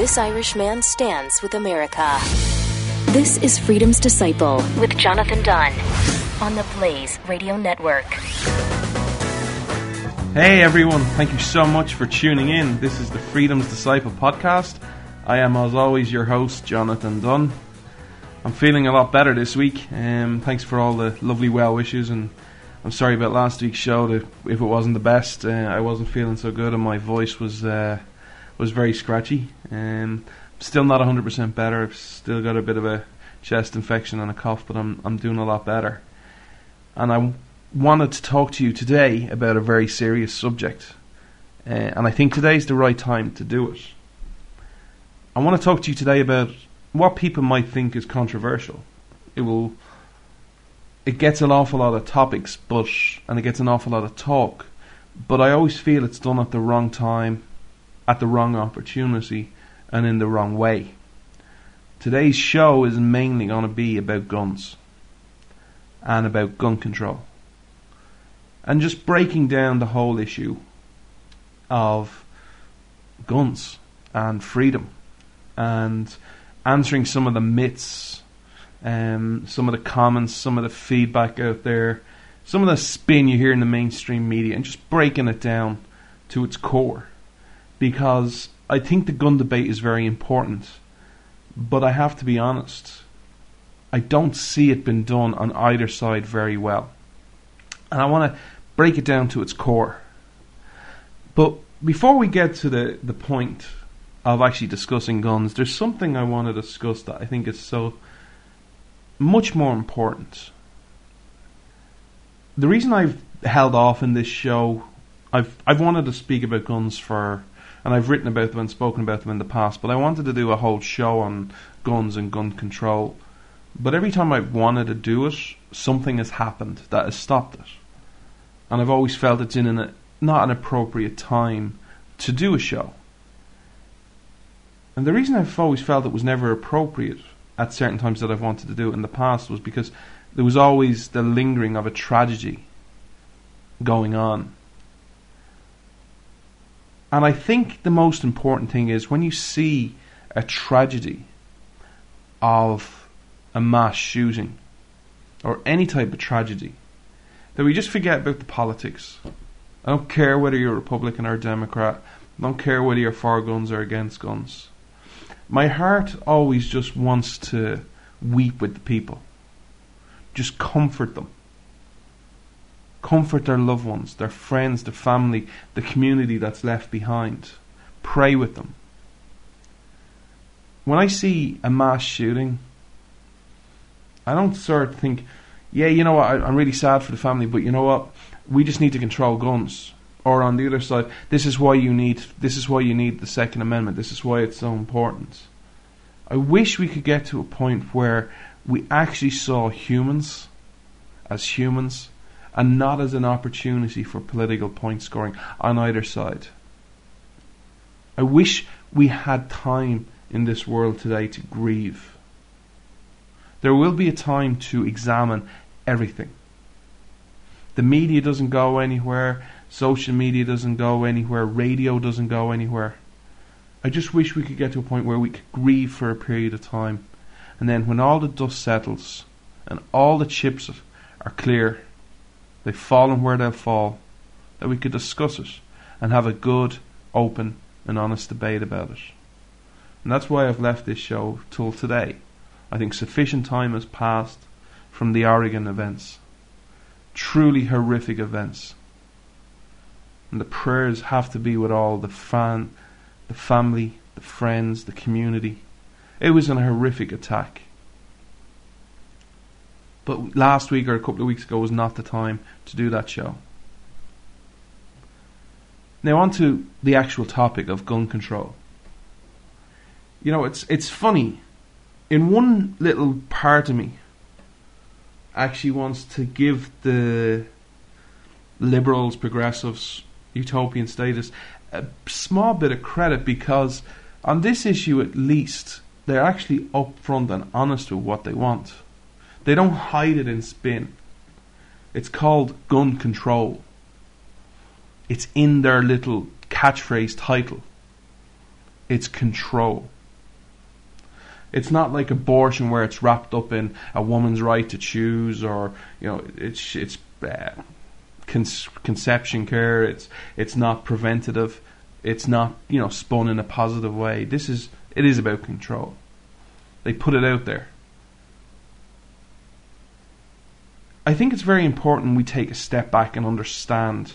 this Irish man stands with America. This is Freedom's Disciple with Jonathan Dunn on the Blaze Radio Network. Hey everyone, thank you so much for tuning in. This is the Freedom's Disciple podcast. I am, as always, your host, Jonathan Dunn. I'm feeling a lot better this week. Um, thanks for all the lovely well wishes, and I'm sorry about last week's show. That if it wasn't the best, uh, I wasn't feeling so good, and my voice was uh, was very scratchy. Um, still not 100% better. I've still got a bit of a chest infection and a cough, but I'm I'm doing a lot better. And I wanted to talk to you today about a very serious subject, uh, and I think today's the right time to do it. I want to talk to you today about what people might think is controversial. It will. It gets an awful lot of topics, but and it gets an awful lot of talk, but I always feel it's done at the wrong time, at the wrong opportunity, and in the wrong way. Today's show is mainly going to be about guns and about gun control and just breaking down the whole issue of guns and freedom and answering some of the myths, um, some of the comments, some of the feedback out there, some of the spin you hear in the mainstream media, and just breaking it down to its core. Because I think the gun debate is very important, but I have to be honest, I don't see it been done on either side very well. And I want to break it down to its core. But before we get to the, the point of actually discussing guns, there's something I want to discuss that I think is so much more important. The reason I've held off in this show, I've I've wanted to speak about guns for, and I've written about them and spoken about them in the past, but I wanted to do a whole show on guns and gun control. But every time I've wanted to do it, something has happened that has stopped it, and I've always felt it's in an not an appropriate time to do a show. And the reason I've always felt it was never appropriate at certain times that I've wanted to do it in the past was because there was always the lingering of a tragedy going on. And I think the most important thing is when you see a tragedy of a mass shooting or any type of tragedy, that we just forget about the politics. I don't care whether you're Republican or Democrat. I don't care whether you're for guns or against guns my heart always just wants to weep with the people. Just comfort them. Comfort their loved ones, their friends, their family, the community that's left behind. Pray with them. When I see a mass shooting, I don't sort of think, yeah, you know what, I, I'm really sad for the family, but you know what, we just need to control guns or on the other side, this is why you need this is why you need the Second Amendment. This is why it's so important. I wish we could get to a point where we actually saw humans as humans and not as an opportunity for political point scoring on either side. I wish we had time in this world today to grieve. There will be a time to examine everything. The media doesn't go anywhere. Social media doesn't go anywhere. Radio doesn't go anywhere. I just wish we could get to a point where we could grieve for a period of time. And then when all the dust settles and all the chips are clear, they've fallen where they'll fall, that we could discuss it and have a good, open, and honest debate about it. And that's why I've left this show till today. I think sufficient time has passed from the Oregon events. Truly horrific events and the prayers have to be with all the fan, the family, the friends, the community. It was an horrific attack. But last week or a couple of weeks ago was not the time to do that show. Now on to the actual topic of gun control. You know, it's it's funny. In one little part of me actually wants to give the liberals, progressives, utopian statists a small bit of credit because on this issue at least they're actually upfront and honest with what they want. They don't hide it in spin. It's called gun control. It's in their little catchphrase title. it's control. It's not like abortion where it's wrapped up in a woman's right to choose, or you know, it's it's uh, con- conception care. It's it's not preventative. It's not you know spun in a positive way. This is it is about control. They put it out there. I think it's very important we take a step back and understand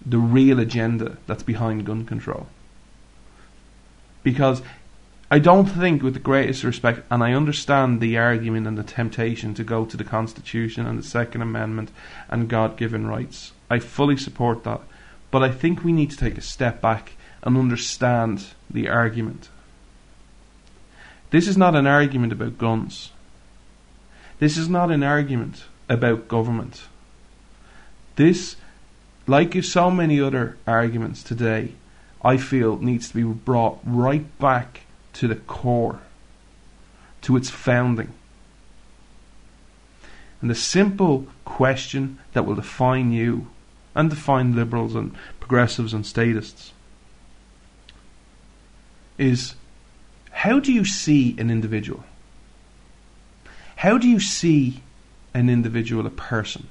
the real agenda that's behind gun control. Because I don't think, with the greatest respect, and I understand the argument and the temptation to go to the Constitution and the Second Amendment and God given rights. I fully support that. But I think we need to take a step back and understand the argument. This is not an argument about guns. This is not an argument about government. This, like so many other arguments today, I feel needs to be brought right back to the core, to its founding. And the simple question that will define you and define liberals and progressives and statists is how do you see an individual? How do you see an individual, a person?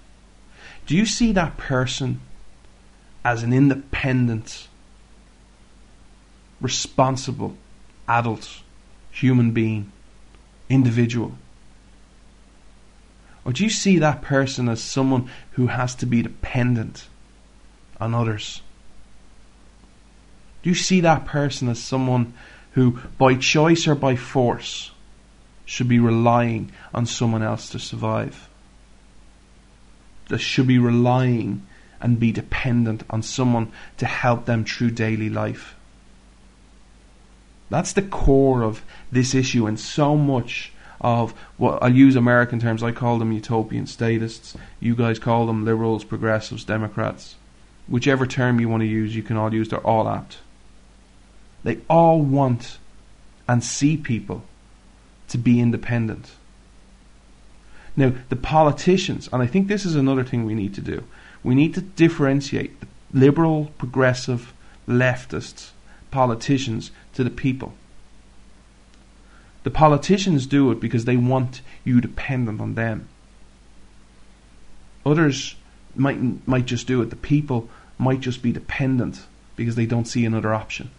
Do you see that person as an independent, responsible, adult, human being, individual? Or do you see that person as someone who has to be dependent on others? Do you see that person as someone who, by choice or by force, should be relying on someone else to survive? That should be relying and be dependent on someone to help them through daily life. That's the core of this issue and so much of what I'll use American terms, I call them utopian statists, you guys call them liberals, progressives, Democrats. Whichever term you want to use, you can all use, they're all apt. They all want and see people to be independent. Now, the politicians, and I think this is another thing we need to do, we need to differentiate the liberal, progressive, leftist politicians to the people. The politicians do it because they want you dependent on them. Others might might just do it. The people might just be dependent because they don't see another option.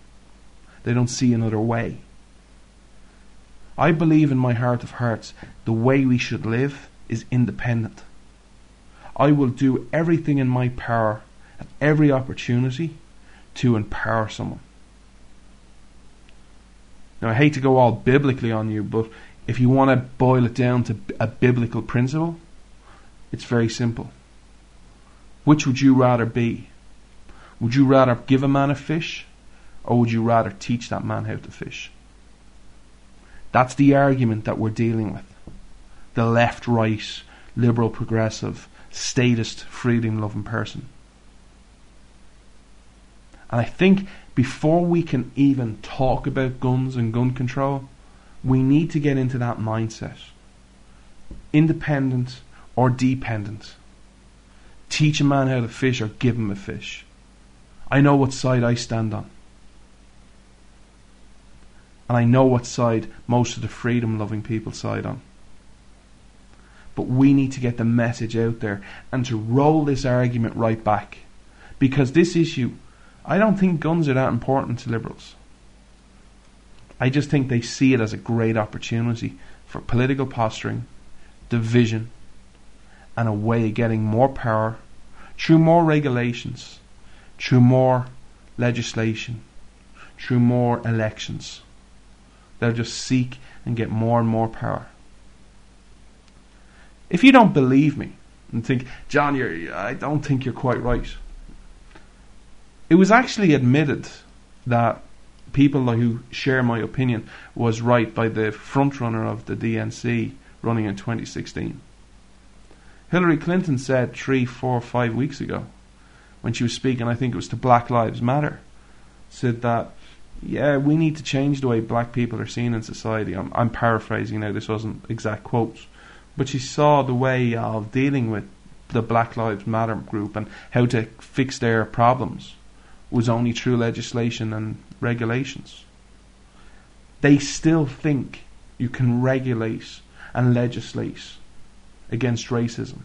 They don't see another way. I believe in my heart of hearts the way we should live is independent. I will do everything in my power at every opportunity to empower someone. Now, I hate to go all biblically on you, but if you want to boil it down to a biblical principle, it's very simple. Which would you rather be? Would you rather give a man a fish or would you rather teach that man how to fish? That's the argument that we're dealing with. The left, right, liberal, progressive, statist, freedom loving person. And I think before we can even talk about guns and gun control, we need to get into that mindset. Independent or dependent. Teach a man how to fish or give him a fish. I know what side I stand on and I know what side most of the freedom loving people side on. But we need to get the message out there and to roll this argument right back. Because this issue, I don't think guns are that important to liberals. I just think they see it as a great opportunity for political posturing, division, and a way of getting more power through more regulations, through more legislation, through more elections. They'll just seek and get more and more power. If you don't believe me and think, John, you're, I don't think you're quite right. It was actually admitted that people who share my opinion was right by the frontrunner of the DNC running in 2016. Hillary Clinton said three, four, five weeks ago, when she was speaking, I think it was to Black Lives Matter, said that yeah, we need to change the way black people are seen in society. I'm, I'm paraphrasing now, this wasn't exact quotes. But she saw the way of dealing with the Black Lives Matter group and how to fix their problems was only through legislation and regulations. They still think you can regulate and legislate against racism.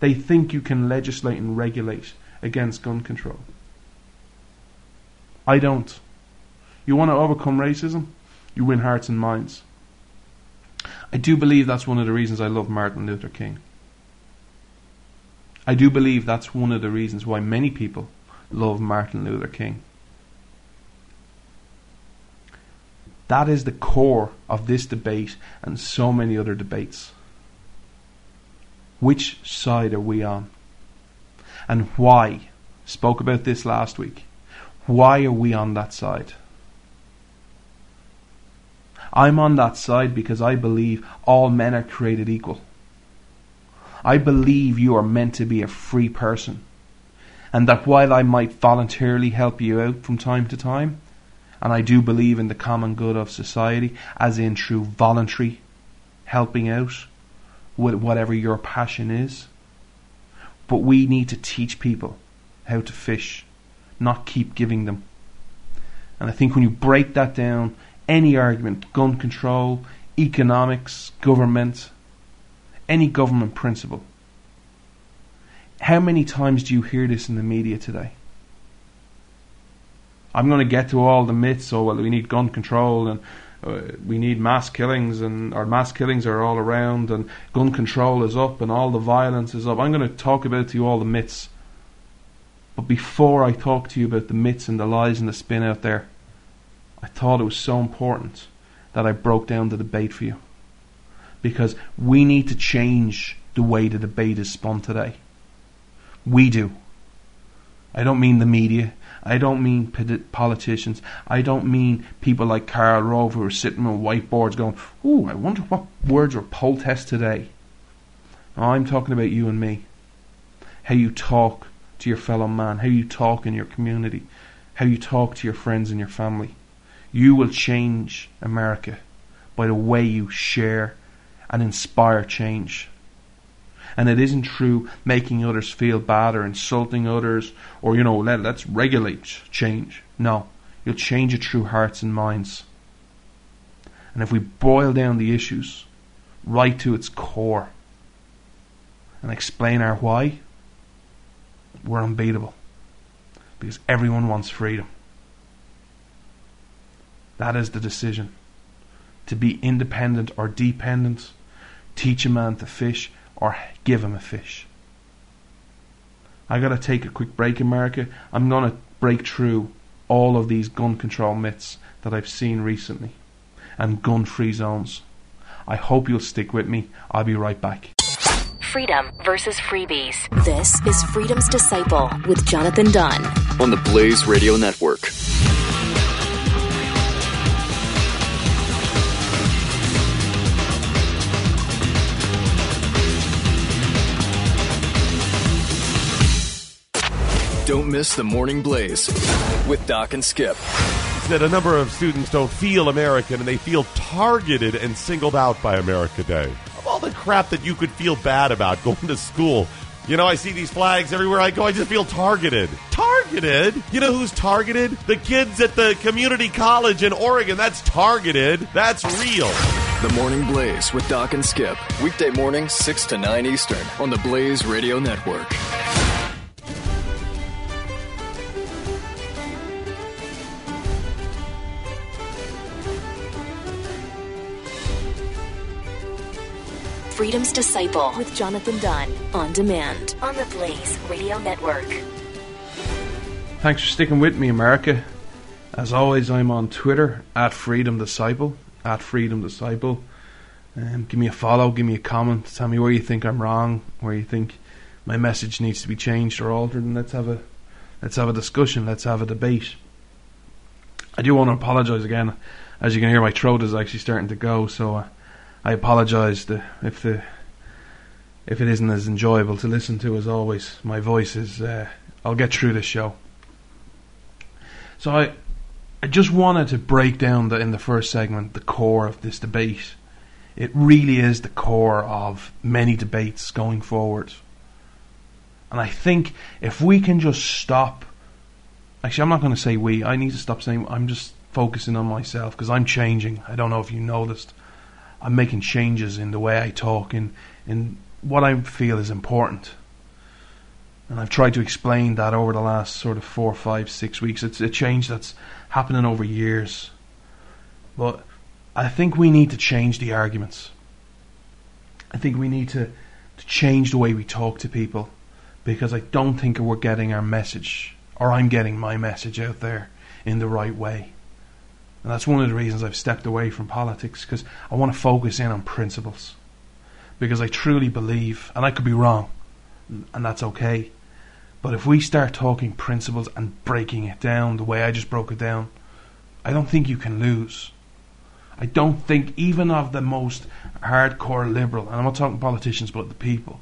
They think you can legislate and regulate against gun control. I don't. You want to overcome racism? You win hearts and minds. I do believe that's one of the reasons I love Martin Luther King. I do believe that's one of the reasons why many people love Martin Luther King. That is the core of this debate and so many other debates. Which side are we on? And why? Spoke about this last week. Why are we on that side? I'm on that side because I believe all men are created equal. I believe you are meant to be a free person. And that while I might voluntarily help you out from time to time, and I do believe in the common good of society, as in true voluntary helping out with whatever your passion is. But we need to teach people how to fish, not keep giving them. And I think when you break that down, any argument, gun control, economics, government, any government principle. How many times do you hear this in the media today? I'm going to get to all the myths. So, well, we need gun control and uh, we need mass killings, and our mass killings are all around, and gun control is up, and all the violence is up. I'm going to talk about to you all the myths. But before I talk to you about the myths and the lies and the spin out there, I thought it was so important that I broke down the debate for you. Because we need to change the way the debate is spun today. We do. I don't mean the media. I don't mean politicians. I don't mean people like Karl Rove who are sitting on whiteboards going, Ooh, I wonder what words were poll test today. I'm talking about you and me. How you talk to your fellow man, how you talk in your community, how you talk to your friends and your family. You will change America by the way you share and inspire change. And it isn't through making others feel bad or insulting others or, you know, let, let's regulate change. No. You'll change it through hearts and minds. And if we boil down the issues right to its core and explain our why, we're unbeatable. Because everyone wants freedom. That is the decision. To be independent or dependent, teach a man to fish or give him a fish. I gotta take a quick break, America. I'm gonna break through all of these gun control myths that I've seen recently and gun free zones. I hope you'll stick with me. I'll be right back. Freedom versus freebies. This is Freedom's Disciple with Jonathan Dunn on the Blaze Radio Network. Don't miss the Morning Blaze with Doc and Skip. That a number of students don't feel American and they feel targeted and singled out by America Day. Of all the crap that you could feel bad about going to school, you know, I see these flags everywhere I go. I just feel targeted. Targeted? You know who's targeted? The kids at the community college in Oregon. That's targeted. That's real. The Morning Blaze with Doc and Skip. Weekday morning, 6 to 9 Eastern on the Blaze Radio Network. Freedom's Disciple with Jonathan Dunn on demand on the Blaze Radio Network. Thanks for sticking with me, America. As always, I'm on Twitter at Freedom Disciple at Freedom Disciple. Um, give me a follow, give me a comment, tell me where you think I'm wrong, where you think my message needs to be changed or altered, and let's have a let's have a discussion, let's have a debate. I do want to apologise again. As you can hear, my throat is actually starting to go, so. Uh, I apologise if the if it isn't as enjoyable to listen to as always. My voice is. Uh, I'll get through this show. So I, I just wanted to break down the in the first segment the core of this debate. It really is the core of many debates going forward. And I think if we can just stop. Actually, I'm not going to say we. I need to stop saying. I'm just focusing on myself because I'm changing. I don't know if you noticed. I'm making changes in the way I talk, in in what I feel is important. And I've tried to explain that over the last sort of four, five, six weeks. It's a change that's happening over years. But I think we need to change the arguments. I think we need to, to change the way we talk to people because I don't think we're getting our message, or I'm getting my message out there in the right way. And that's one of the reasons I've stepped away from politics because I want to focus in on principles. Because I truly believe, and I could be wrong, and that's okay. But if we start talking principles and breaking it down the way I just broke it down, I don't think you can lose. I don't think even of the most hardcore liberal, and I'm not talking politicians, but the people,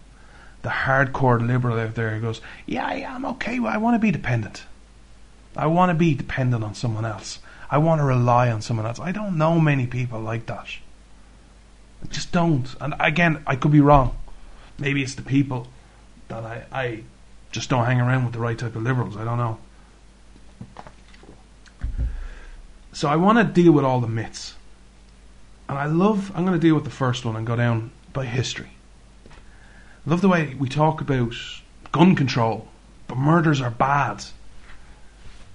the hardcore liberal out there goes, yeah, yeah, I'm okay. I want to be dependent. I want to be dependent on someone else. I want to rely on someone else. I don't know many people like that. I just don't. And again, I could be wrong. Maybe it's the people that I, I just don't hang around with the right type of liberals. I don't know. So I want to deal with all the myths. And I love, I'm going to deal with the first one and go down by history. I love the way we talk about gun control, but murders are bad.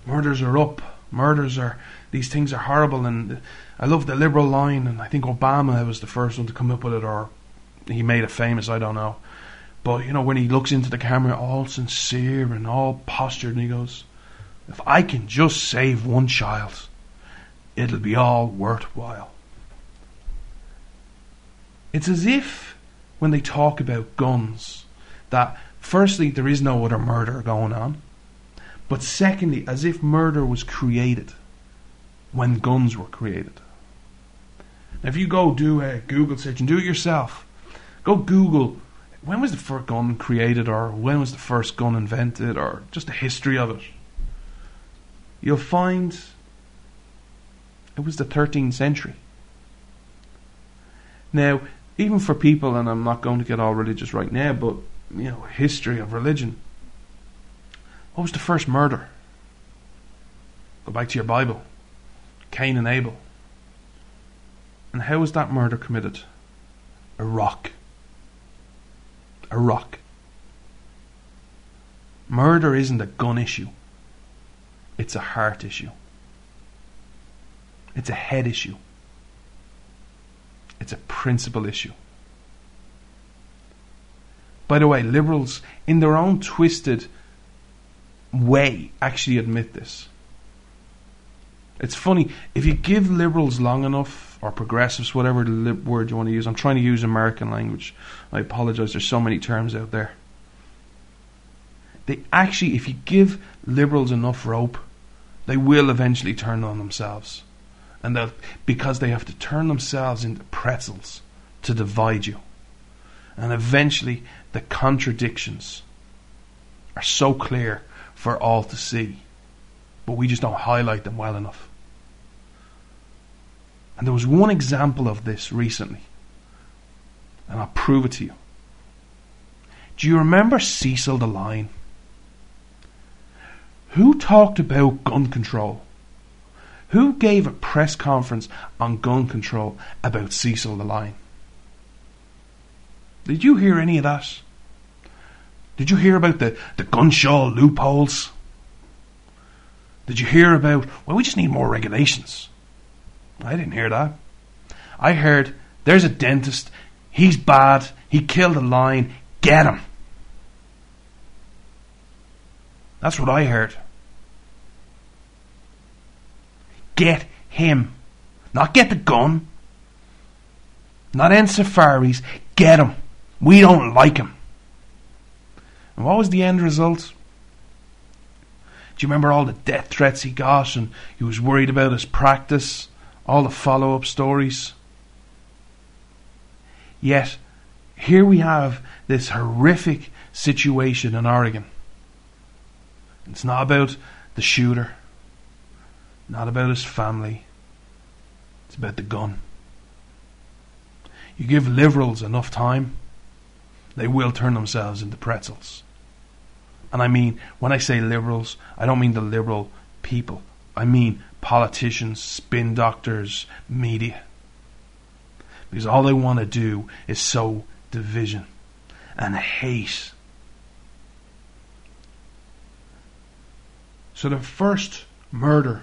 Murders are up. Murders are, these things are horrible. And I love the liberal line, and I think Obama was the first one to come up with it, or he made it famous, I don't know. But, you know, when he looks into the camera, all sincere and all postured, and he goes, If I can just save one child, it'll be all worthwhile. It's as if when they talk about guns, that firstly, there is no other murder going on, but secondly, as if murder was created when guns were created. Now, if you go do a Google search and do it yourself, go Google when was the first gun created, or when was the first gun invented, or just the history of it, you'll find it was the 13th century. Now, even for people, and I'm not going to get all religious right now, but you know, history of religion. What was the first murder? Go back to your Bible. Cain and Abel. And how was that murder committed? A rock a rock. Murder isn't a gun issue, it's a heart issue, it's a head issue, it's a principle issue. By the way, liberals, in their own twisted way, actually admit this. It's funny, if you give liberals long enough, or progressives, whatever the word you want to use. I'm trying to use American language. I apologize, there's so many terms out there. They actually, if you give liberals enough rope, they will eventually turn on themselves. And they'll, because they have to turn themselves into pretzels to divide you. And eventually, the contradictions are so clear for all to see. But we just don't highlight them well enough. And there was one example of this recently. And I'll prove it to you. Do you remember Cecil the Lion? Who talked about gun control? Who gave a press conference on gun control about Cecil the Lion? Did you hear any of that? Did you hear about the, the gun show loopholes? Did you hear about, well, we just need more regulations? I didn't hear that. I heard there's a dentist. He's bad. He killed a lion. Get him. That's what I heard. Get him. Not get the gun. Not end safaris. Get him. We don't like him. And what was the end result? Do you remember all the death threats he got and he was worried about his practice? all the follow up stories. Yet, here we have this horrific situation in Oregon. It's not about the shooter, not about his family, it's about the gun. You give liberals enough time, they will turn themselves into pretzels. And I mean, when I say liberals, I don't mean the liberal people. I mean politicians, spin doctors, media. Because all they want to do is sow division and hate. So the first murder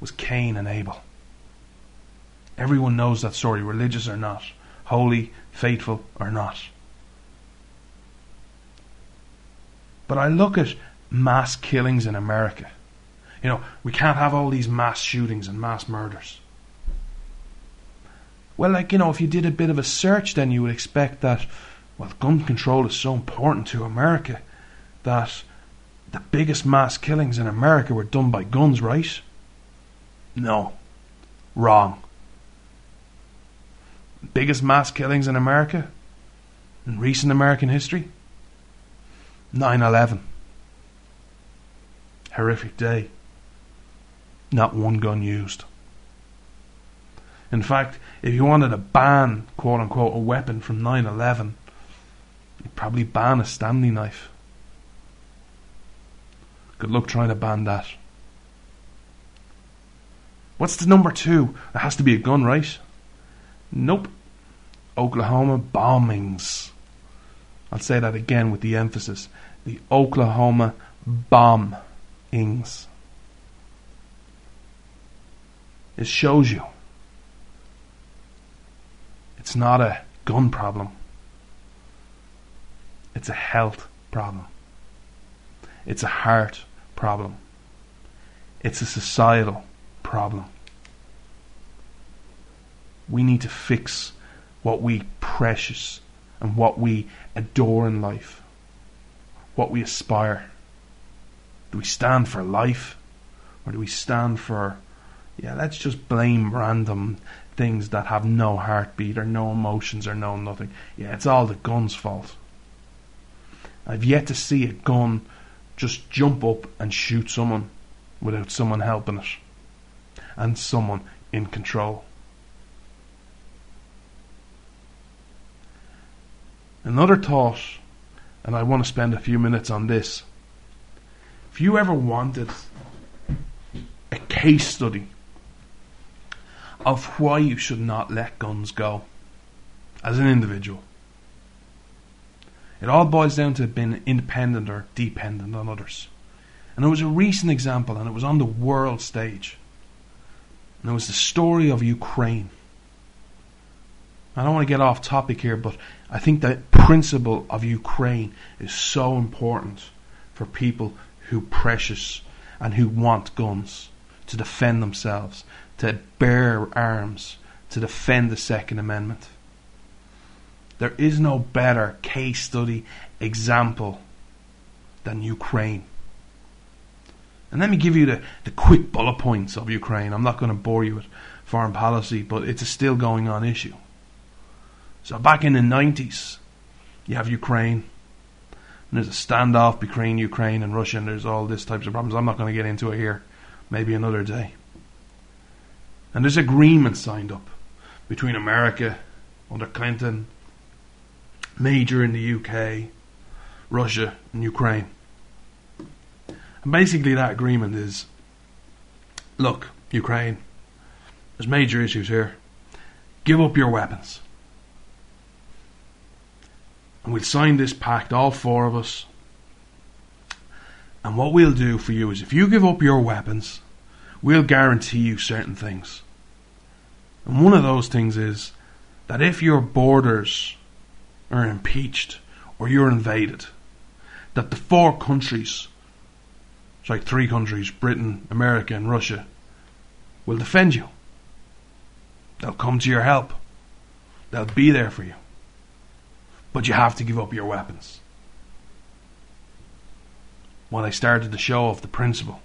was Cain and Abel. Everyone knows that story, religious or not, holy, faithful or not. But I look at mass killings in America. You know, we can't have all these mass shootings and mass murders. Well, like, you know, if you did a bit of a search, then you would expect that, well, gun control is so important to America that the biggest mass killings in America were done by guns, right? No. Wrong. Biggest mass killings in America in recent American history? 9 11. Horrific day. Not one gun used. In fact, if you wanted to ban, quote unquote, a weapon from 9 11, you'd probably ban a Stanley knife. Good luck trying to ban that. What's the number two? It has to be a gun, right? Nope. Oklahoma bombings. I'll say that again with the emphasis. The Oklahoma bombings. It shows you it's not a gun problem. It's a health problem. It's a heart problem. It's a societal problem. We need to fix what we precious and what we adore in life, what we aspire. Do we stand for life or do we stand for, yeah, let's just blame random things that have no heartbeat or no emotions or no nothing? Yeah, it's all the gun's fault. I've yet to see a gun just jump up and shoot someone without someone helping it and someone in control. Another thought, and I want to spend a few minutes on this. If you ever wanted a case study of why you should not let guns go as an individual, it all boils down to being independent or dependent on others. And it was a recent example, and it was on the world stage. And it was the story of Ukraine. I don't want to get off topic here, but I think that principle of Ukraine is so important for people who precious and who want guns to defend themselves, to bear arms, to defend the Second Amendment. There is no better case study example than Ukraine. And let me give you the, the quick bullet points of Ukraine. I'm not going to bore you with foreign policy, but it's a still going on issue. So back in the 90s, you have Ukraine. And there's a standoff between Ukraine and Russia, and there's all this types of problems. I'm not going to get into it here. Maybe another day. And there's agreement signed up between America under Clinton, Major in the UK, Russia, and Ukraine. And basically, that agreement is look, Ukraine, there's major issues here. Give up your weapons and we'll sign this pact, all four of us. And what we'll do for you is if you give up your weapons, we'll guarantee you certain things. And one of those things is that if your borders are impeached or you're invaded, that the four countries, sorry, three countries, Britain, America, and Russia, will defend you. They'll come to your help. They'll be there for you but you have to give up your weapons. When I started the show of the principle,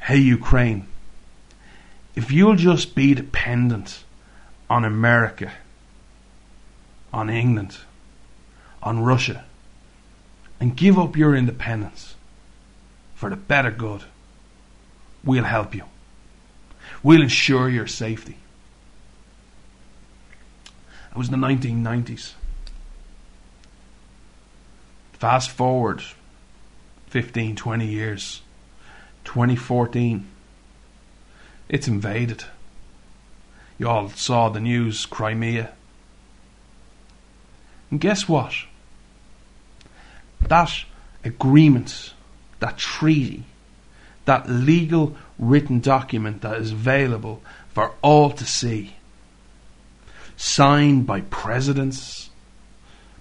hey Ukraine, if you'll just be dependent on America, on England, on Russia, and give up your independence for the better good, we'll help you. We'll ensure your safety. It was in the 1990s. Fast forward 15, 20 years. 2014. It's invaded. You all saw the news, Crimea. And guess what? That agreement, that treaty, that legal written document that is available for all to see, signed by presidents,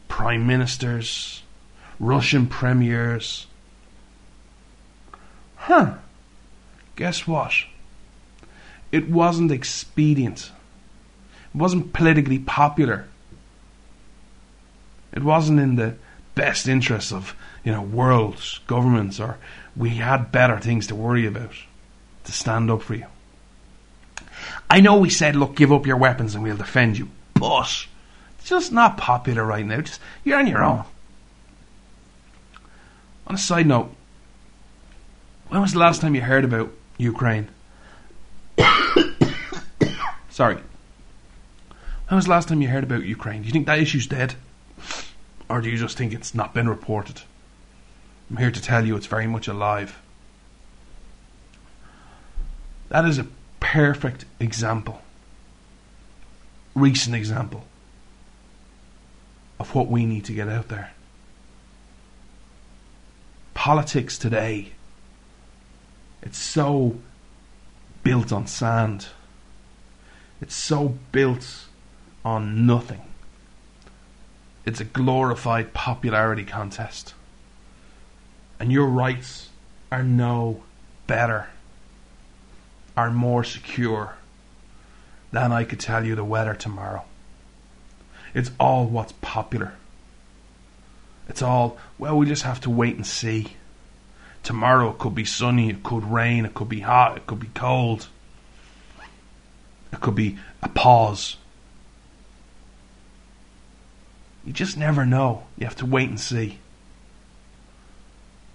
prime ministers, Russian premiers. Huh. Guess what? It wasn't expedient. It wasn't politically popular. It wasn't in the best interests of, you know, worlds, governments, or we had better things to worry about to stand up for you. I know we said, look, give up your weapons and we'll defend you, but it's just not popular right now. Just you're on your own. On a side note, when was the last time you heard about Ukraine? Sorry. When was the last time you heard about Ukraine? Do you think that issue's dead? Or do you just think it's not been reported? I'm here to tell you it's very much alive. That is a perfect example, recent example, of what we need to get out there. Politics today, it's so built on sand. It's so built on nothing. It's a glorified popularity contest. And your rights are no better, are more secure than I could tell you the weather tomorrow. It's all what's popular. It's all, well, we just have to wait and see. Tomorrow it could be sunny, it could rain, it could be hot, it could be cold. It could be a pause. You just never know. You have to wait and see.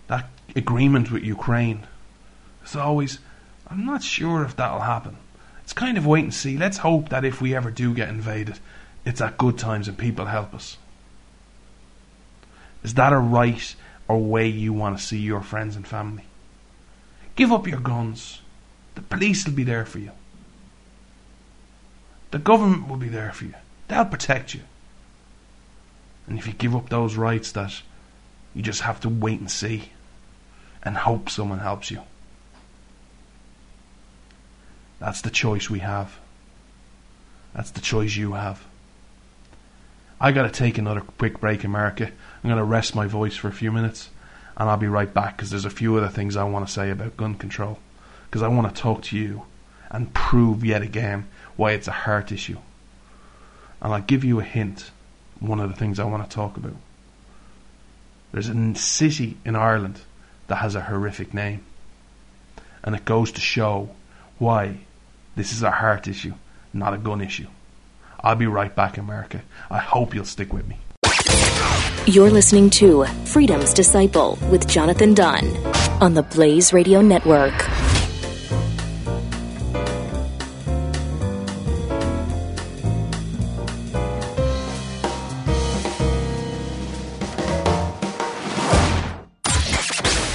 That agreement with Ukraine. It's always, I'm not sure if that'll happen. It's kind of wait and see. Let's hope that if we ever do get invaded, it's at good times and people help us. Is that a right or way you want to see your friends and family? Give up your guns. The police will be there for you. The government will be there for you. They'll protect you. And if you give up those rights that you just have to wait and see and hope someone helps you. That's the choice we have. That's the choice you have. I gotta take another quick break, America. I'm gonna rest my voice for a few minutes and I'll be right back because there's a few other things I want to say about gun control. Because I want to talk to you and prove yet again why it's a heart issue. And I'll give you a hint one of the things I want to talk about. There's a city in Ireland that has a horrific name. And it goes to show why this is a heart issue, not a gun issue. I'll be right back, America. I hope you'll stick with me. You're listening to Freedom's Disciple with Jonathan Dunn on the Blaze Radio Network.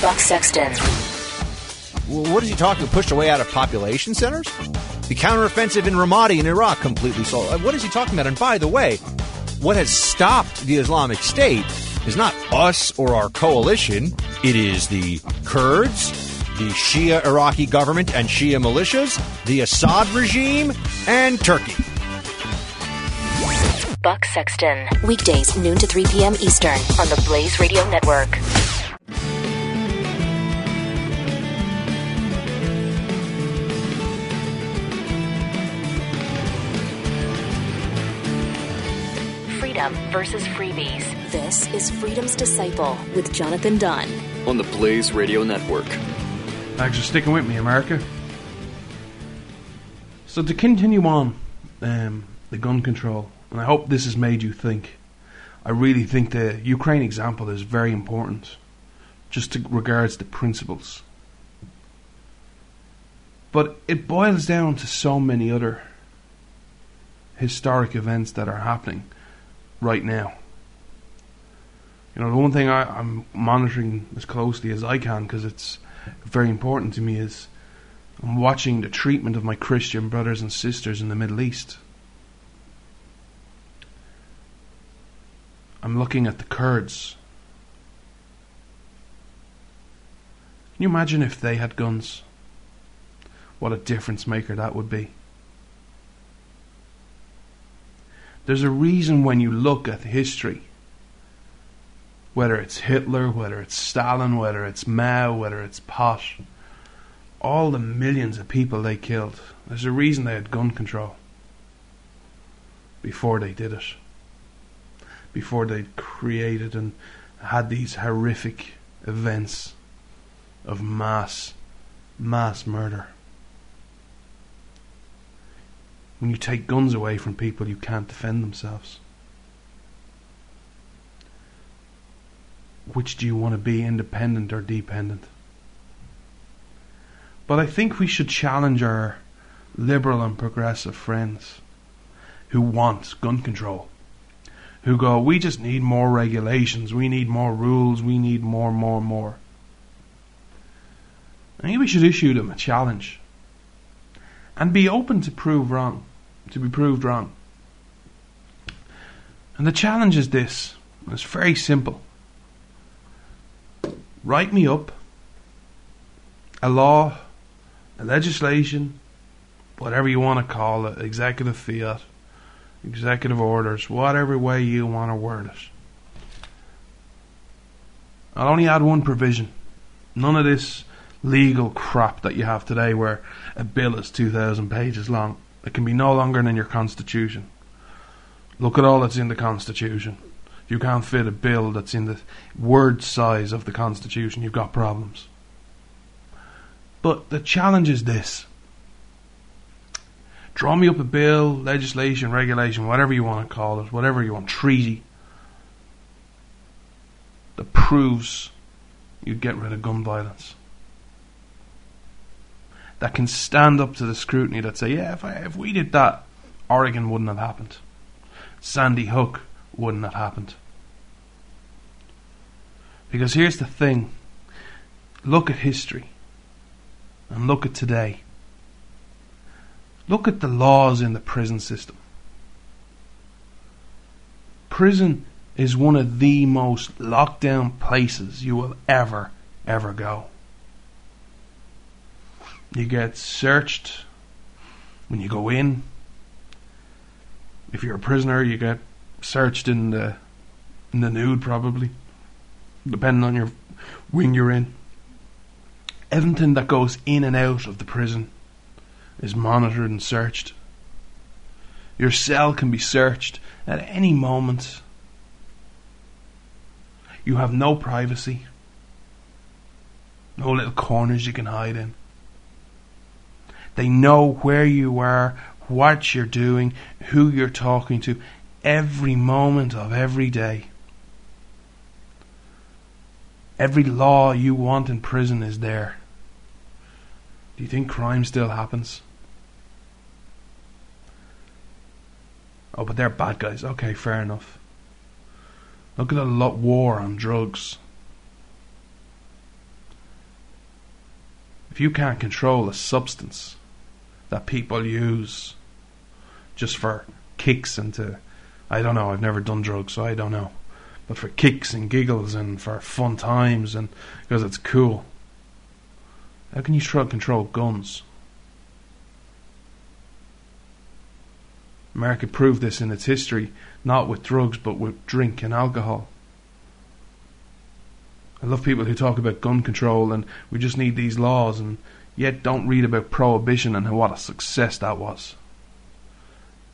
Buck Sexton. What is he talking? Pushed away out of population centers? The counteroffensive in Ramadi in Iraq completely sold. Uh, What is he talking about? And by the way, what has stopped the Islamic State is not us or our coalition. It is the Kurds, the Shia Iraqi government and Shia militias, the Assad regime, and Turkey. Buck Sexton. Weekdays, noon to 3 p.m. Eastern on the Blaze Radio Network. Freedom versus freebies. This is Freedom's Disciple with Jonathan Dunn. On the Blaze Radio Network. Thanks for sticking with me, America. So to continue on um, the gun control, and I hope this has made you think. I really think the Ukraine example is very important, just to regards the principles. But it boils down to so many other historic events that are happening right now. You know, the one thing I, I'm monitoring as closely as I can because it's very important to me is I'm watching the treatment of my Christian brothers and sisters in the Middle East. I'm looking at the Kurds. Can you imagine if they had guns? What a difference maker that would be. There's a reason when you look at history, whether it's Hitler, whether it's Stalin, whether it's Mao, whether it's Pot, all the millions of people they killed, there's a reason they had gun control before they did it. Before they created and had these horrific events of mass, mass murder. When you take guns away from people who can't defend themselves. Which do you want to be, independent or dependent? But I think we should challenge our liberal and progressive friends who want gun control, who go, we just need more regulations, we need more rules, we need more, more, more. I think we should issue them a challenge and be open to prove wrong, to be proved wrong. And the challenge is this it's very simple. Write me up a law, a legislation, whatever you want to call it, executive fiat, executive orders, whatever way you want to word it. I'll only add one provision. None of this legal crap that you have today where a bill is 2,000 pages long. It can be no longer than your constitution. Look at all that's in the constitution. If you can't fit a bill that's in the word size of the constitution, you've got problems. But the challenge is this. Draw me up a bill, legislation, regulation, whatever you want to call it, whatever you want, treaty, that proves you get rid of gun violence that can stand up to the scrutiny that say, yeah, if, I, if we did that, Oregon wouldn't have happened. Sandy Hook wouldn't have happened. Because here's the thing look at history and look at today. Look at the laws in the prison system. Prison is one of the most locked down places you will ever, ever go. You get searched when you go in. If you're a prisoner, you get searched in the in the nude, probably, depending on your wing you're in. Everything that goes in and out of the prison is monitored and searched. Your cell can be searched at any moment. You have no privacy, no little corners you can hide in. They know where you are, what you're doing, who you're talking to, every moment of every day. Every law you want in prison is there. Do you think crime still happens? Oh, but they're bad guys. Okay, fair enough. Look at the lot war on drugs. If you can't control a substance, that people use just for kicks and to I don't know, I've never done drugs, so I don't know. But for kicks and giggles and for fun times and because it's cool. How can you try to control guns? America proved this in its history, not with drugs but with drink and alcohol. I love people who talk about gun control and we just need these laws and yet don't read about prohibition and what a success that was.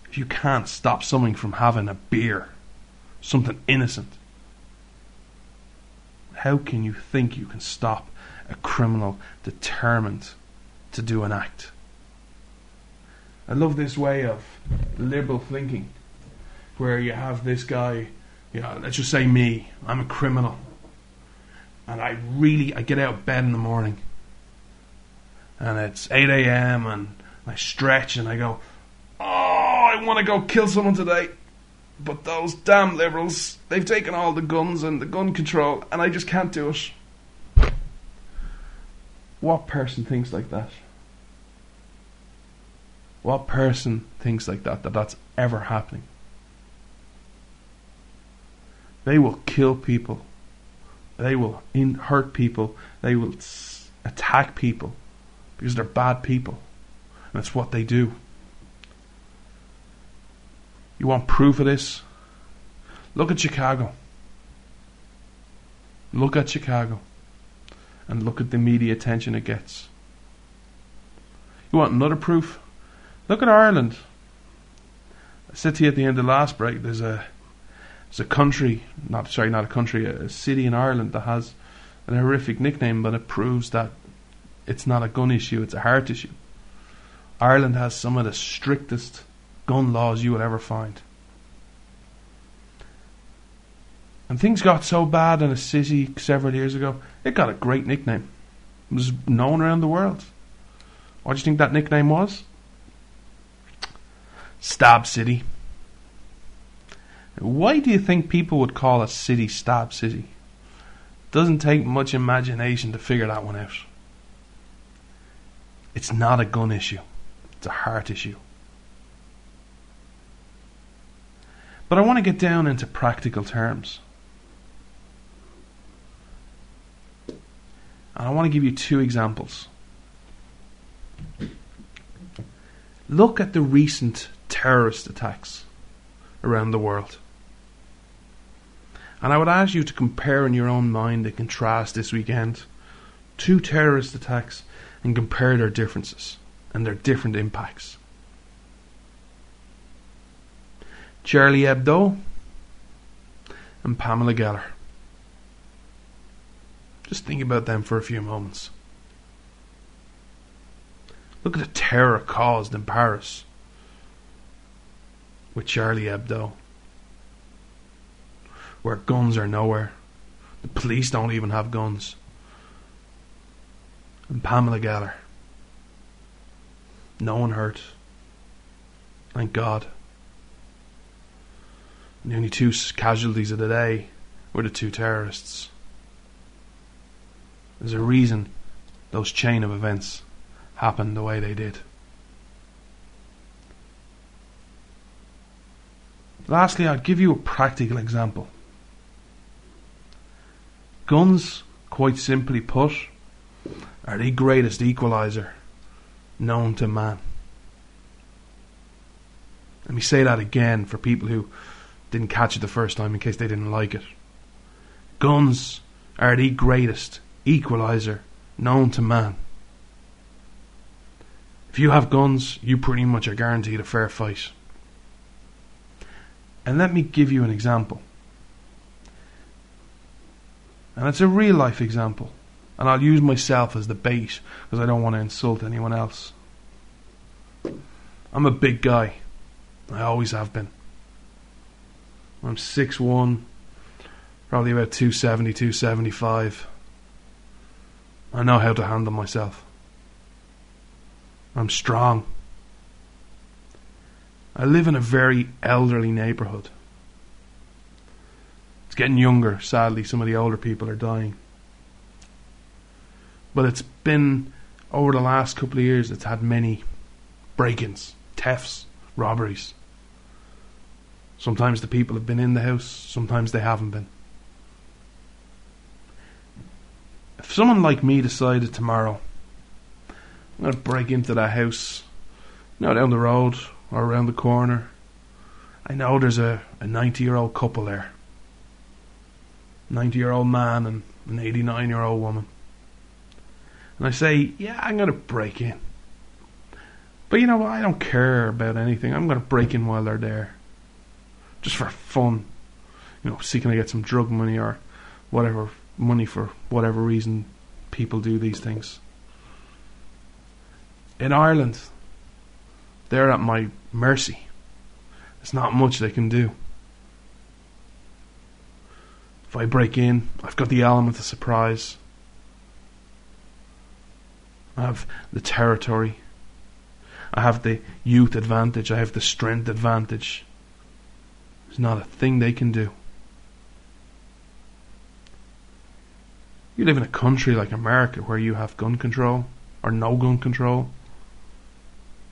If you can't stop something from having a beer, something innocent, how can you think you can stop a criminal determined to do an act? I love this way of liberal thinking where you have this guy, you know, let's just say me, I'm a criminal. And I really, I get out of bed in the morning and it's 8 a.m. and I stretch and I go, oh, I want to go kill someone today. But those damn liberals, they've taken all the guns and the gun control, and I just can't do it. What person thinks like that? What person thinks like that, that that's ever happening? They will kill people. They will in- hurt people. They will s- attack people because they're bad people. And that's what they do. You want proof of this? Look at Chicago. Look at Chicago. And look at the media attention it gets. You want another proof? Look at Ireland. I said to you at the end of the last break, there's a there's a country, not sorry, not a country, a, a city in Ireland that has an horrific nickname, but it proves that it's not a gun issue, it's a heart issue. Ireland has some of the strictest gun laws you will ever find. And things got so bad in a city several years ago, it got a great nickname. It was known around the world. What do you think that nickname was? Stab City. Why do you think people would call a city Stab City? Doesn't take much imagination to figure that one out. It's not a gun issue, it's a heart issue. But I want to get down into practical terms. And I want to give you two examples. Look at the recent terrorist attacks around the world. And I would ask you to compare in your own mind and contrast this weekend two terrorist attacks and compare their differences and their different impacts. Charlie Hebdo and Pamela Geller. Just think about them for a few moments. Look at the terror caused in Paris with Charlie Hebdo, where guns are nowhere. The police don't even have guns. And Pamela Geller. No one hurt. Thank God. And the only two casualties of the day were the two terrorists. There's a reason those chain of events happened the way they did. Lastly, I'll give you a practical example. Guns, quite simply put, are the greatest equalizer known to man. Let me say that again for people who didn't catch it the first time in case they didn't like it. Guns are the greatest equalizer known to man. If you have guns, you pretty much are guaranteed a fair fight. And let me give you an example. And it's a real life example. And I'll use myself as the bait because I don't want to insult anyone else. I'm a big guy. I always have been. I'm 6'1, probably about 270, 275. I know how to handle myself. I'm strong. I live in a very elderly neighbourhood. It's getting younger, sadly, some of the older people are dying. But it's been, over the last couple of years, it's had many break ins, thefts, robberies. Sometimes the people have been in the house, sometimes they haven't been. If someone like me decided tomorrow, I'm going to break into that house, you know, down the road or around the corner, I know there's a 90 year old couple there. 90 year old man and an 89 year old woman. And I say, yeah, I'm going to break in. But you know what? I don't care about anything. I'm going to break in while they're there. Just for fun. You know, seeking to get some drug money or whatever money for whatever reason people do these things. In Ireland, they're at my mercy. There's not much they can do. If I break in, I've got the element of surprise. I have the territory. I have the youth advantage. I have the strength advantage. There's not a thing they can do. You live in a country like America where you have gun control or no gun control.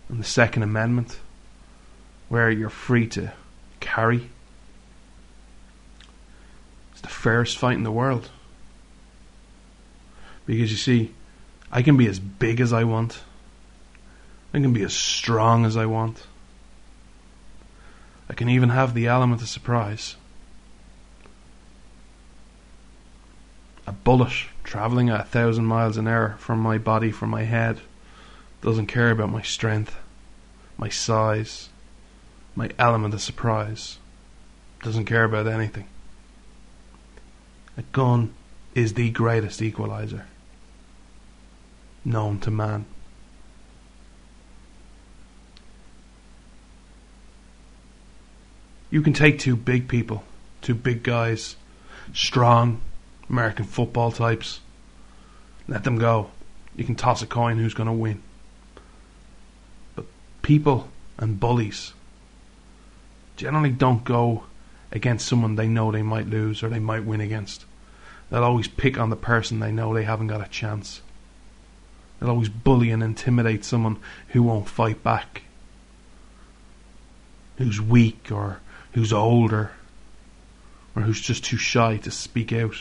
and the Second Amendment, where you're free to carry. It's the fairest fight in the world. Because you see, I can be as big as I want. I can be as strong as I want. I can even have the element of surprise. A bullet traveling at a thousand miles an hour from my body, from my head, doesn't care about my strength, my size, my element of surprise. Doesn't care about anything. A gun is the greatest equalizer known to man. You can take two big people, two big guys, strong American football types. Let them go. You can toss a coin who's going to win. But people and bullies generally don't go against someone they know they might lose or they might win against. They'll always pick on the person they know they haven't got a chance. They'll always bully and intimidate someone who won't fight back, who's weak or who's older or who's just too shy to speak out.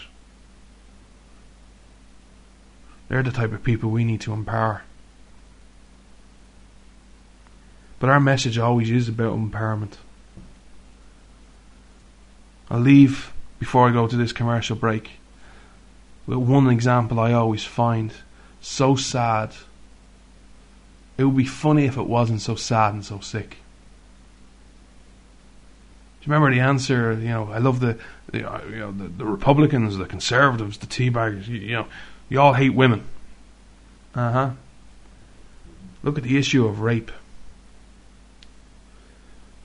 They're the type of people we need to empower. But our message always is about empowerment. I'll leave before I go to this commercial break with one example I always find so sad. It would be funny if it wasn't so sad and so sick. Do you remember the answer? You know, I love the, the you know the, the Republicans, the Conservatives, the Teabaggers. You, you know, you all hate women. Uh huh. Look at the issue of rape.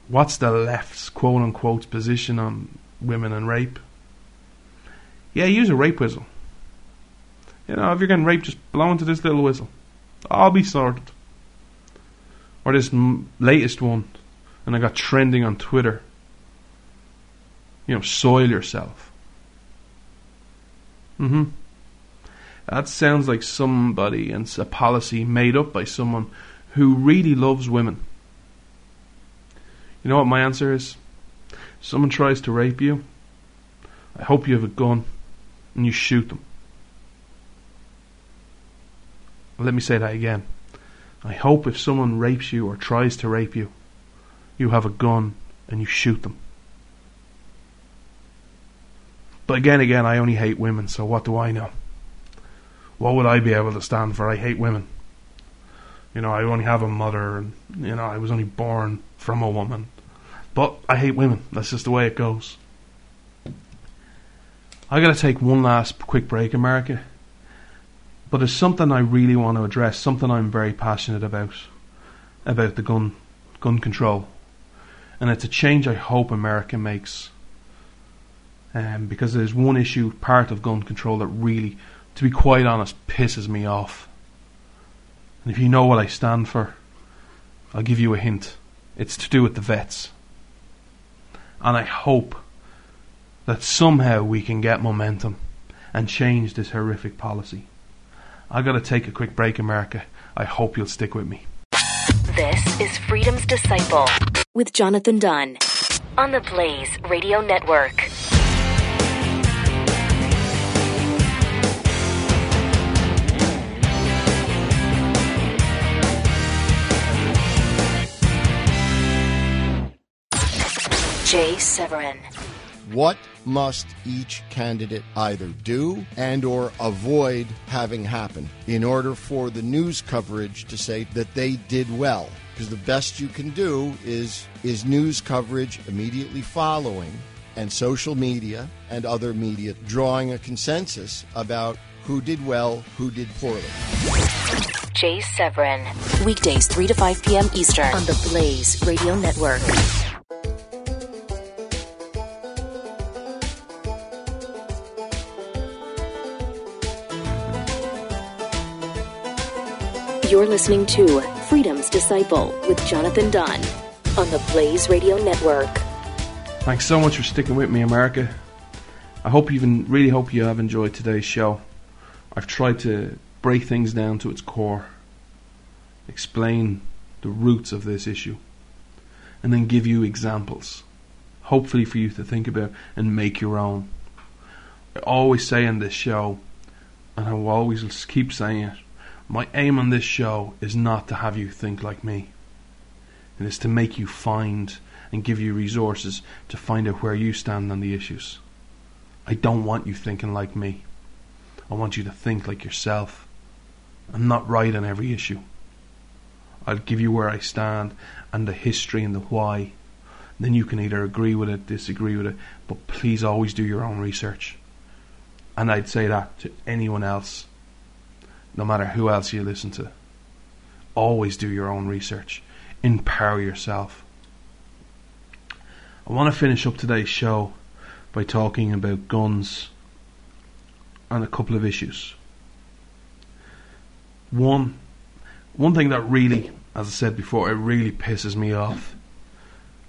What's the left's quote unquote position on women and rape? Yeah, use a rape whistle. You know, if you're getting raped, just blow into this little whistle. I'll be sorted. Or this m- latest one, and I got trending on Twitter. You know, soil yourself. Mm hmm. That sounds like somebody and a policy made up by someone who really loves women. You know what my answer is? Someone tries to rape you. I hope you have a gun and you shoot them. Let me say that again. I hope if someone rapes you or tries to rape you, you have a gun and you shoot them. But again, again, I only hate women, so what do I know? What would I be able to stand for? I hate women. You know, I only have a mother, and, you know, I was only born from a woman. But I hate women. That's just the way it goes. I gotta take one last quick break, America. But there's something I really want to address, something I'm very passionate about, about the gun, gun control, and it's a change I hope America makes. Um, because there's one issue, part of gun control that really, to be quite honest, pisses me off. And if you know what I stand for, I'll give you a hint. It's to do with the vets. And I hope that somehow we can get momentum and change this horrific policy. I gotta take a quick break, America. I hope you'll stick with me. This is Freedom's Disciple with Jonathan Dunn on the Blaze Radio Network. Jay Severin. What must each candidate either do and or avoid having happen in order for the news coverage to say that they did well? Because the best you can do is is news coverage immediately following and social media and other media drawing a consensus about who did well, who did poorly. Jay Severin. Weekdays 3 to 5 p.m. Eastern on the Blaze Radio Network. You're listening to Freedom's Disciple with Jonathan Dunn on the Blaze Radio Network. Thanks so much for sticking with me, America. I hope you even really hope you have enjoyed today's show. I've tried to break things down to its core, explain the roots of this issue, and then give you examples, hopefully for you to think about and make your own. I always say in this show, and I will always keep saying it, my aim on this show is not to have you think like me. It is to make you find and give you resources to find out where you stand on the issues. I don't want you thinking like me. I want you to think like yourself. I'm not right on every issue. I'll give you where I stand and the history and the why. Then you can either agree with it, disagree with it, but please always do your own research. And I'd say that to anyone else, no matter who else you listen to. Always do your own research. Empower yourself. I want to finish up today's show by talking about guns and a couple of issues. One, one thing that really, as I said before, it really pisses me off.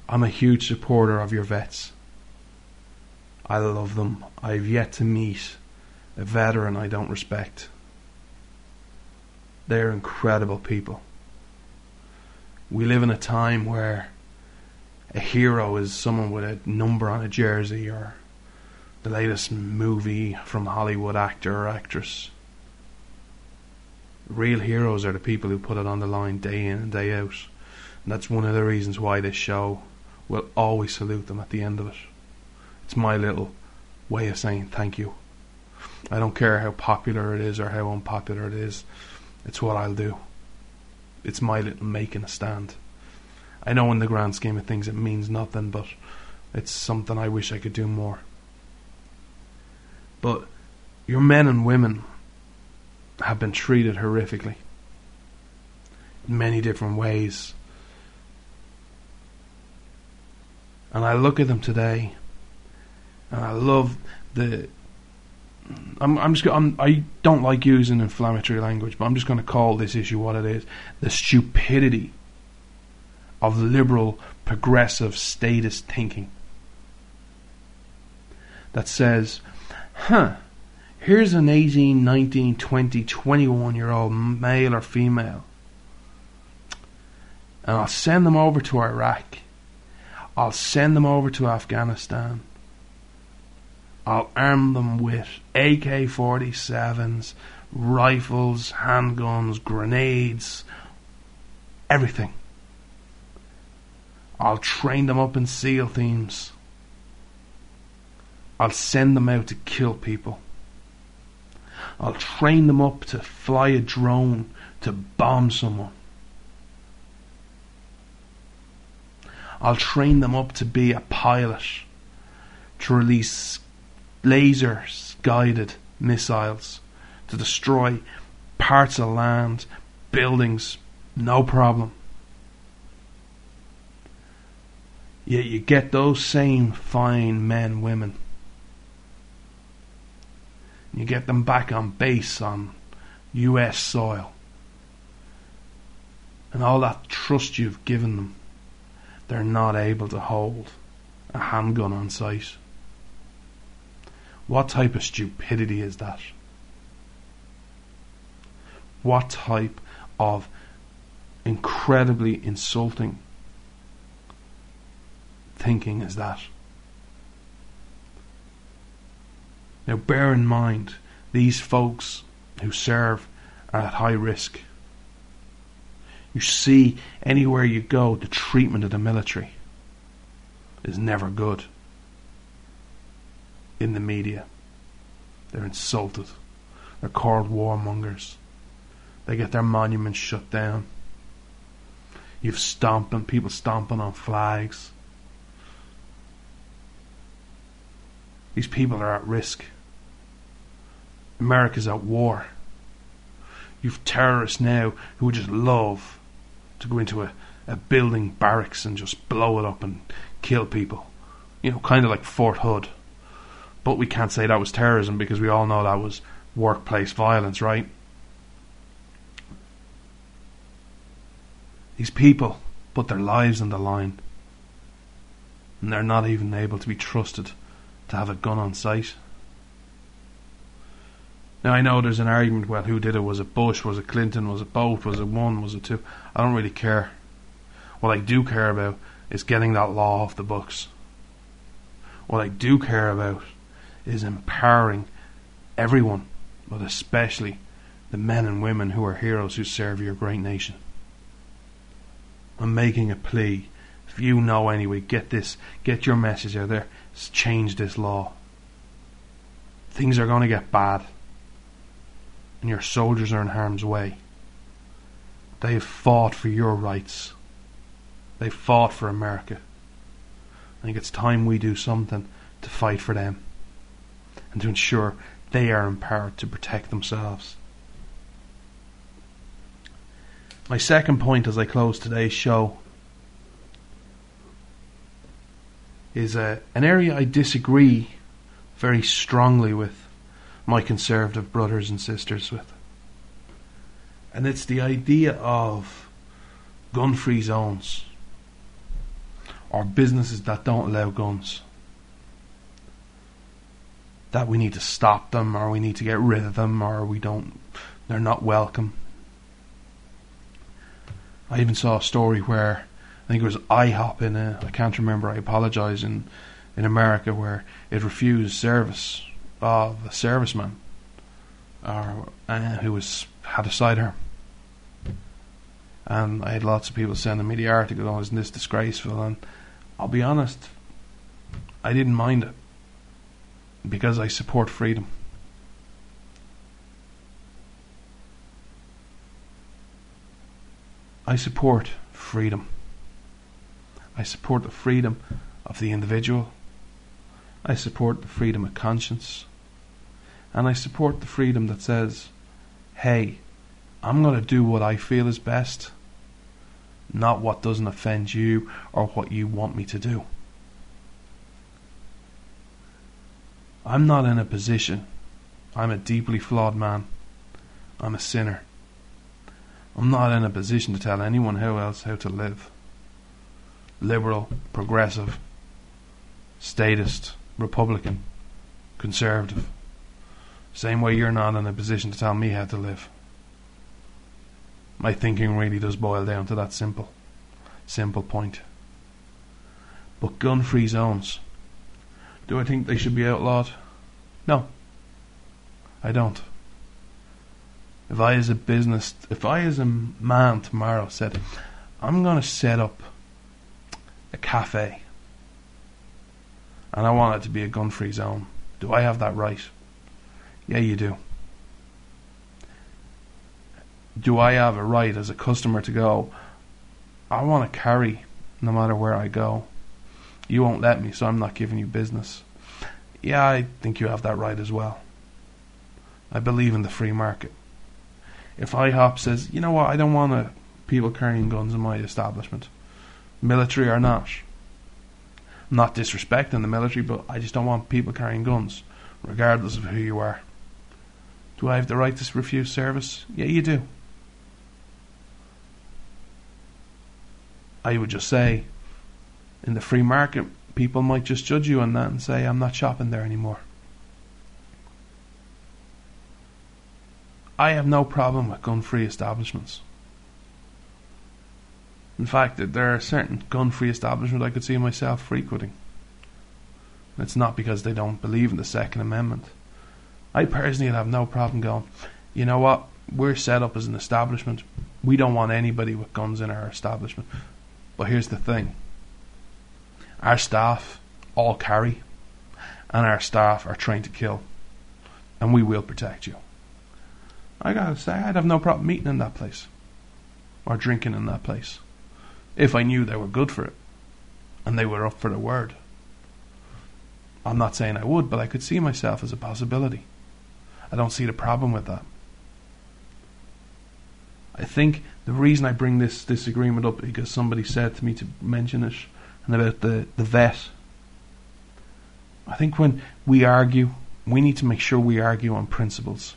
I'm a huge supporter of your vets. I love them. I've yet to meet a veteran I don't respect. They're incredible people. We live in a time where a hero is someone with a number on a jersey or the latest movie from Hollywood actor or actress. Real heroes are the people who put it on the line day in and day out. And that's one of the reasons why this show will always salute them at the end of it. It's my little way of saying thank you. I don't care how popular it is or how unpopular it is. It's what I'll do. It's my little making a stand. I know in the grand scheme of things it means nothing, but it's something I wish I could do more. But your men and women have been treated horrifically in many different ways. And I look at them today and I love the I'm, I'm just I'm, I don't like using inflammatory language, but I'm just going to call this issue what it is: the stupidity of liberal, progressive, statist thinking that says, "Huh, here's an 18, 19, 20, 21 year old male or female, and I'll send them over to Iraq. I'll send them over to Afghanistan." I'll arm them with AK 47s, rifles, handguns, grenades, everything. I'll train them up in SEAL teams. I'll send them out to kill people. I'll train them up to fly a drone to bomb someone. I'll train them up to be a pilot to release lasers guided missiles to destroy parts of land, buildings, no problem. Yet you get those same fine men, women. You get them back on base on US soil. And all that trust you've given them, they're not able to hold a handgun on site. What type of stupidity is that? What type of incredibly insulting thinking is that? Now, bear in mind, these folks who serve are at high risk. You see, anywhere you go, the treatment of the military is never good in the media. They're insulted. They're called warmongers. They get their monuments shut down. You've stomping people stomping on flags. These people are at risk. America's at war. You've terrorists now who would just love to go into a, a building barracks and just blow it up and kill people. You know, kind of like Fort Hood. But we can't say that was terrorism because we all know that was workplace violence, right? These people put their lives on the line. And they're not even able to be trusted to have a gun on site. Now I know there's an argument. Well, who did it? Was it Bush? Was it Clinton? Was it both? Was it one? Was it two? I don't really care. What I do care about is getting that law off the books. What I do care about is empowering everyone, but especially the men and women who are heroes who serve your great nation. I'm making a plea. If you know anyway, get this, get your message out there. Change this law. Things are going to get bad, and your soldiers are in harm's way. They have fought for your rights. They fought for America. I think it's time we do something to fight for them and to ensure they are empowered to protect themselves. My second point as I close today's show is uh, an area I disagree very strongly with my conservative brothers and sisters with. And it's the idea of gun free zones or businesses that don't allow guns. That we need to stop them or we need to get rid of them or we don't they're not welcome. I even saw a story where I think it was IHOP in a, I can't remember, I apologise, in, in America where it refused service of a serviceman or, uh, who was had a sidearm. And I had lots of people sending me the article, oh, isn't this disgraceful? And I'll be honest, I didn't mind it because I support freedom. I support freedom. I support the freedom of the individual. I support the freedom of conscience. And I support the freedom that says, hey, I'm going to do what I feel is best, not what doesn't offend you or what you want me to do. I'm not in a position. I'm a deeply flawed man. I'm a sinner. I'm not in a position to tell anyone how else how to live. Liberal, progressive, statist, Republican, conservative. Same way you're not in a position to tell me how to live. My thinking really does boil down to that simple, simple point. But gun free zones, do I think they should be outlawed? No. I don't. If I, as a business, if I, as a man tomorrow, said, I'm going to set up a cafe and I want it to be a gun free zone, do I have that right? Yeah, you do. Do I have a right as a customer to go, I want to carry no matter where I go? You won't let me, so I'm not giving you business. Yeah, I think you have that right as well. I believe in the free market if IHOP says, you know what, I don't want people carrying guns in my establishment, military or not. I'm not disrespecting the military, but I just don't want people carrying guns, regardless of who you are. Do I have the right to refuse service? Yeah, you do. I would just say, in the free market, people might just judge you on that and say, I'm not shopping there anymore. I have no problem with gun free establishments. In fact, there are certain gun free establishments I could see myself frequenting. It's not because they don't believe in the Second Amendment. I personally have no problem going, you know what, we're set up as an establishment. We don't want anybody with guns in our establishment. But here's the thing our staff all carry, and our staff are trained to kill, and we will protect you. I gotta say, I'd have no problem meeting in that place or drinking in that place if I knew they were good for it and they were up for the word. I'm not saying I would, but I could see myself as a possibility. I don't see the problem with that. I think the reason I bring this disagreement up is because somebody said to me to mention it and about the, the vet. I think when we argue, we need to make sure we argue on principles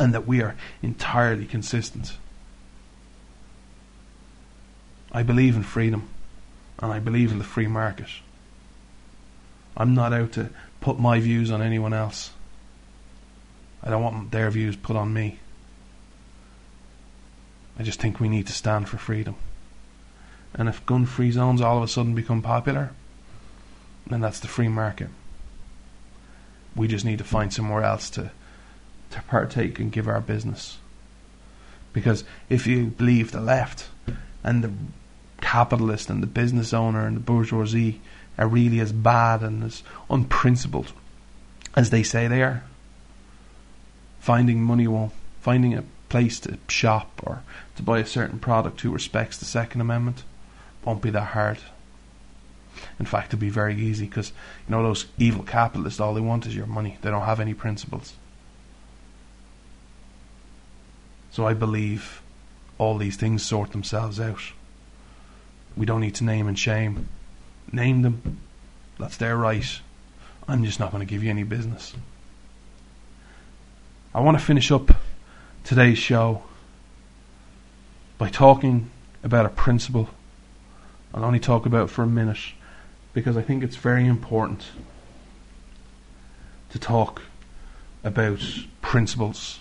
and that we are entirely consistent. I believe in freedom and I believe in the free market. I'm not out to put my views on anyone else. I don't want their views put on me. I just think we need to stand for freedom. And if gun free zones all of a sudden become popular, then that's the free market. We just need to find somewhere else to to partake and give our business. Because if you believe the left and the capitalist and the business owner and the bourgeoisie are really as bad and as unprincipled as they say they are, finding money won't, finding a place to shop or to buy a certain product who respects the Second Amendment won't be that hard. In fact, it'll be very easy because you know those evil capitalists. All they want is your money. They don't have any principles. So I believe all these things sort themselves out. We don't need to name and shame. Name them. That's their right. I'm just not going to give you any business. I want to finish up today's show by talking about a principle. I'll only talk about for a minute because I think it's very important to talk about principles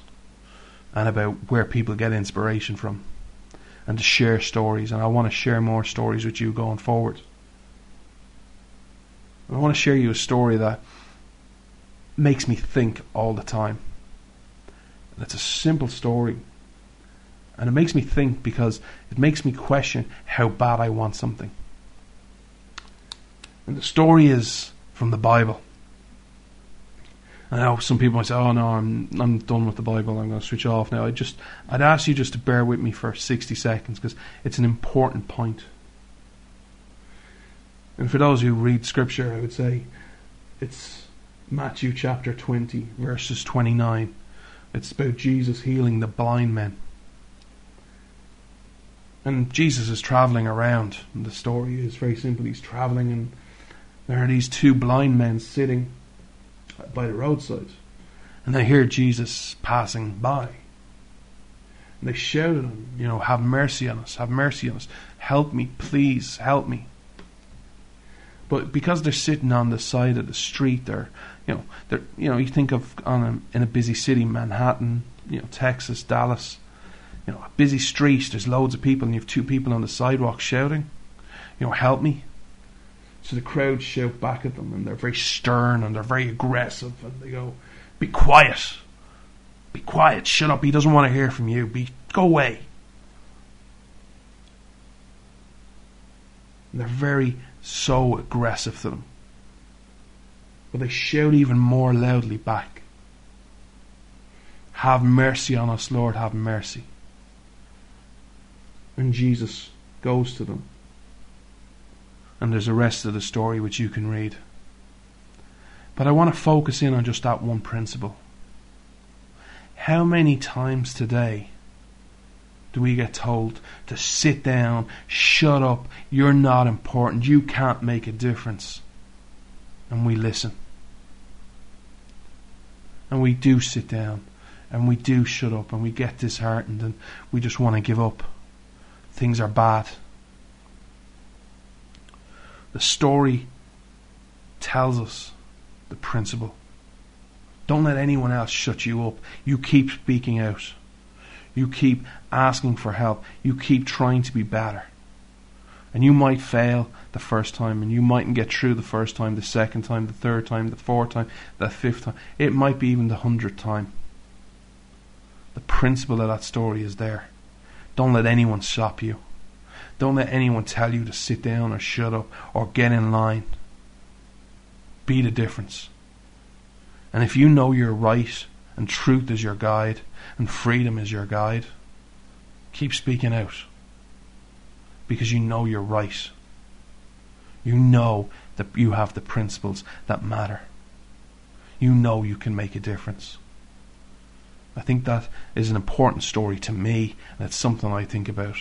and about where people get inspiration from and to share stories. And I want to share more stories with you going forward. I want to share you a story that makes me think all the time. And it's a simple story. And it makes me think because it makes me question how bad I want something. And the story is from the Bible. I know some people might say, "Oh no, I'm I'm done with the Bible. I'm going to switch off now." I just I'd ask you just to bear with me for 60 seconds because it's an important point. And for those who read Scripture, I would say it's Matthew chapter 20, verses 29. It's about Jesus healing the blind men. And Jesus is traveling around. And the story is very simple. He's traveling, and there are these two blind men sitting by the roadside. And they hear Jesus passing by. And they shout at him, you know, have mercy on us, have mercy on us. Help me, please, help me. But because they're sitting on the side of the street, they're, you know, they're, you know, you think of on a, in a busy city, Manhattan, you know, Texas, Dallas, you know, a busy street. There's loads of people, and you have two people on the sidewalk shouting, you know, help me. So the crowd shout back at them, and they're very stern and they're very aggressive, and they go, "Be quiet, be quiet, shut up. He doesn't want to hear from you. Be go away." And they're very so aggressive to them, but they shout even more loudly back. Have mercy on us, Lord, have mercy. And Jesus goes to them and there's the rest of the story which you can read. But I want to focus in on just that one principle. How many times today do we get told to sit down, shut up, you're not important, you can't make a difference? And we listen. And we do sit down, and we do shut up, and we get disheartened, and we just want to give up. Things are bad. The story tells us the principle. Don't let anyone else shut you up. You keep speaking out. You keep asking for help. You keep trying to be better. And you might fail the first time, and you mightn't get through the first time, the second time, the third time, the fourth time, the fifth time. It might be even the hundredth time. The principle of that story is there. Don't let anyone stop you. Don't let anyone tell you to sit down or shut up or get in line. Be the difference. And if you know you're right and truth is your guide and freedom is your guide, keep speaking out. Because you know you're right. You know that you have the principles that matter. You know you can make a difference. I think that is an important story to me, and it's something I think about.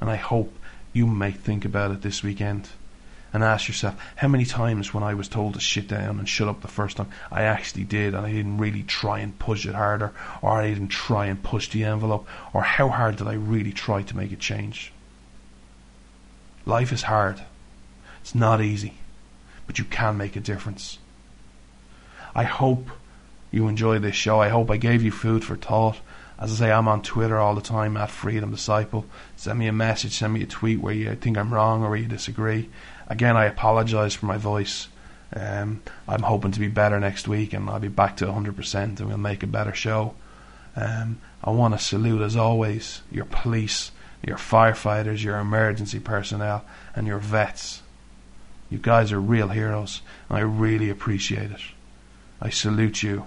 And I hope you might think about it this weekend and ask yourself how many times when I was told to sit down and shut up the first time, I actually did and I didn't really try and push it harder or I didn't try and push the envelope or how hard did I really try to make a change? Life is hard. It's not easy, but you can make a difference. I hope you enjoy this show. I hope I gave you food for thought. As I say, I'm on Twitter all the time at Freedom Disciple. Send me a message, send me a tweet where you think I'm wrong or where you disagree. Again, I apologise for my voice. Um, I'm hoping to be better next week and I'll be back to 100% and we'll make a better show. Um, I want to salute, as always, your police, your firefighters, your emergency personnel, and your vets. You guys are real heroes, and I really appreciate it. I salute you,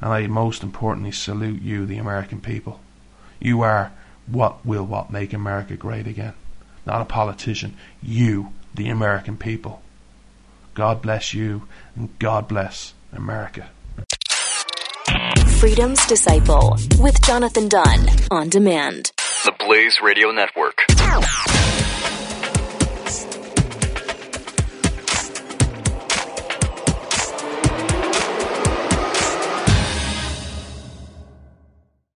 and I most importantly salute you, the American people. You are what will what make America great again. Not a politician. You, the American people. God bless you, and God bless America. Freedom's Disciple with Jonathan Dunn on demand. The Blaze Radio Network.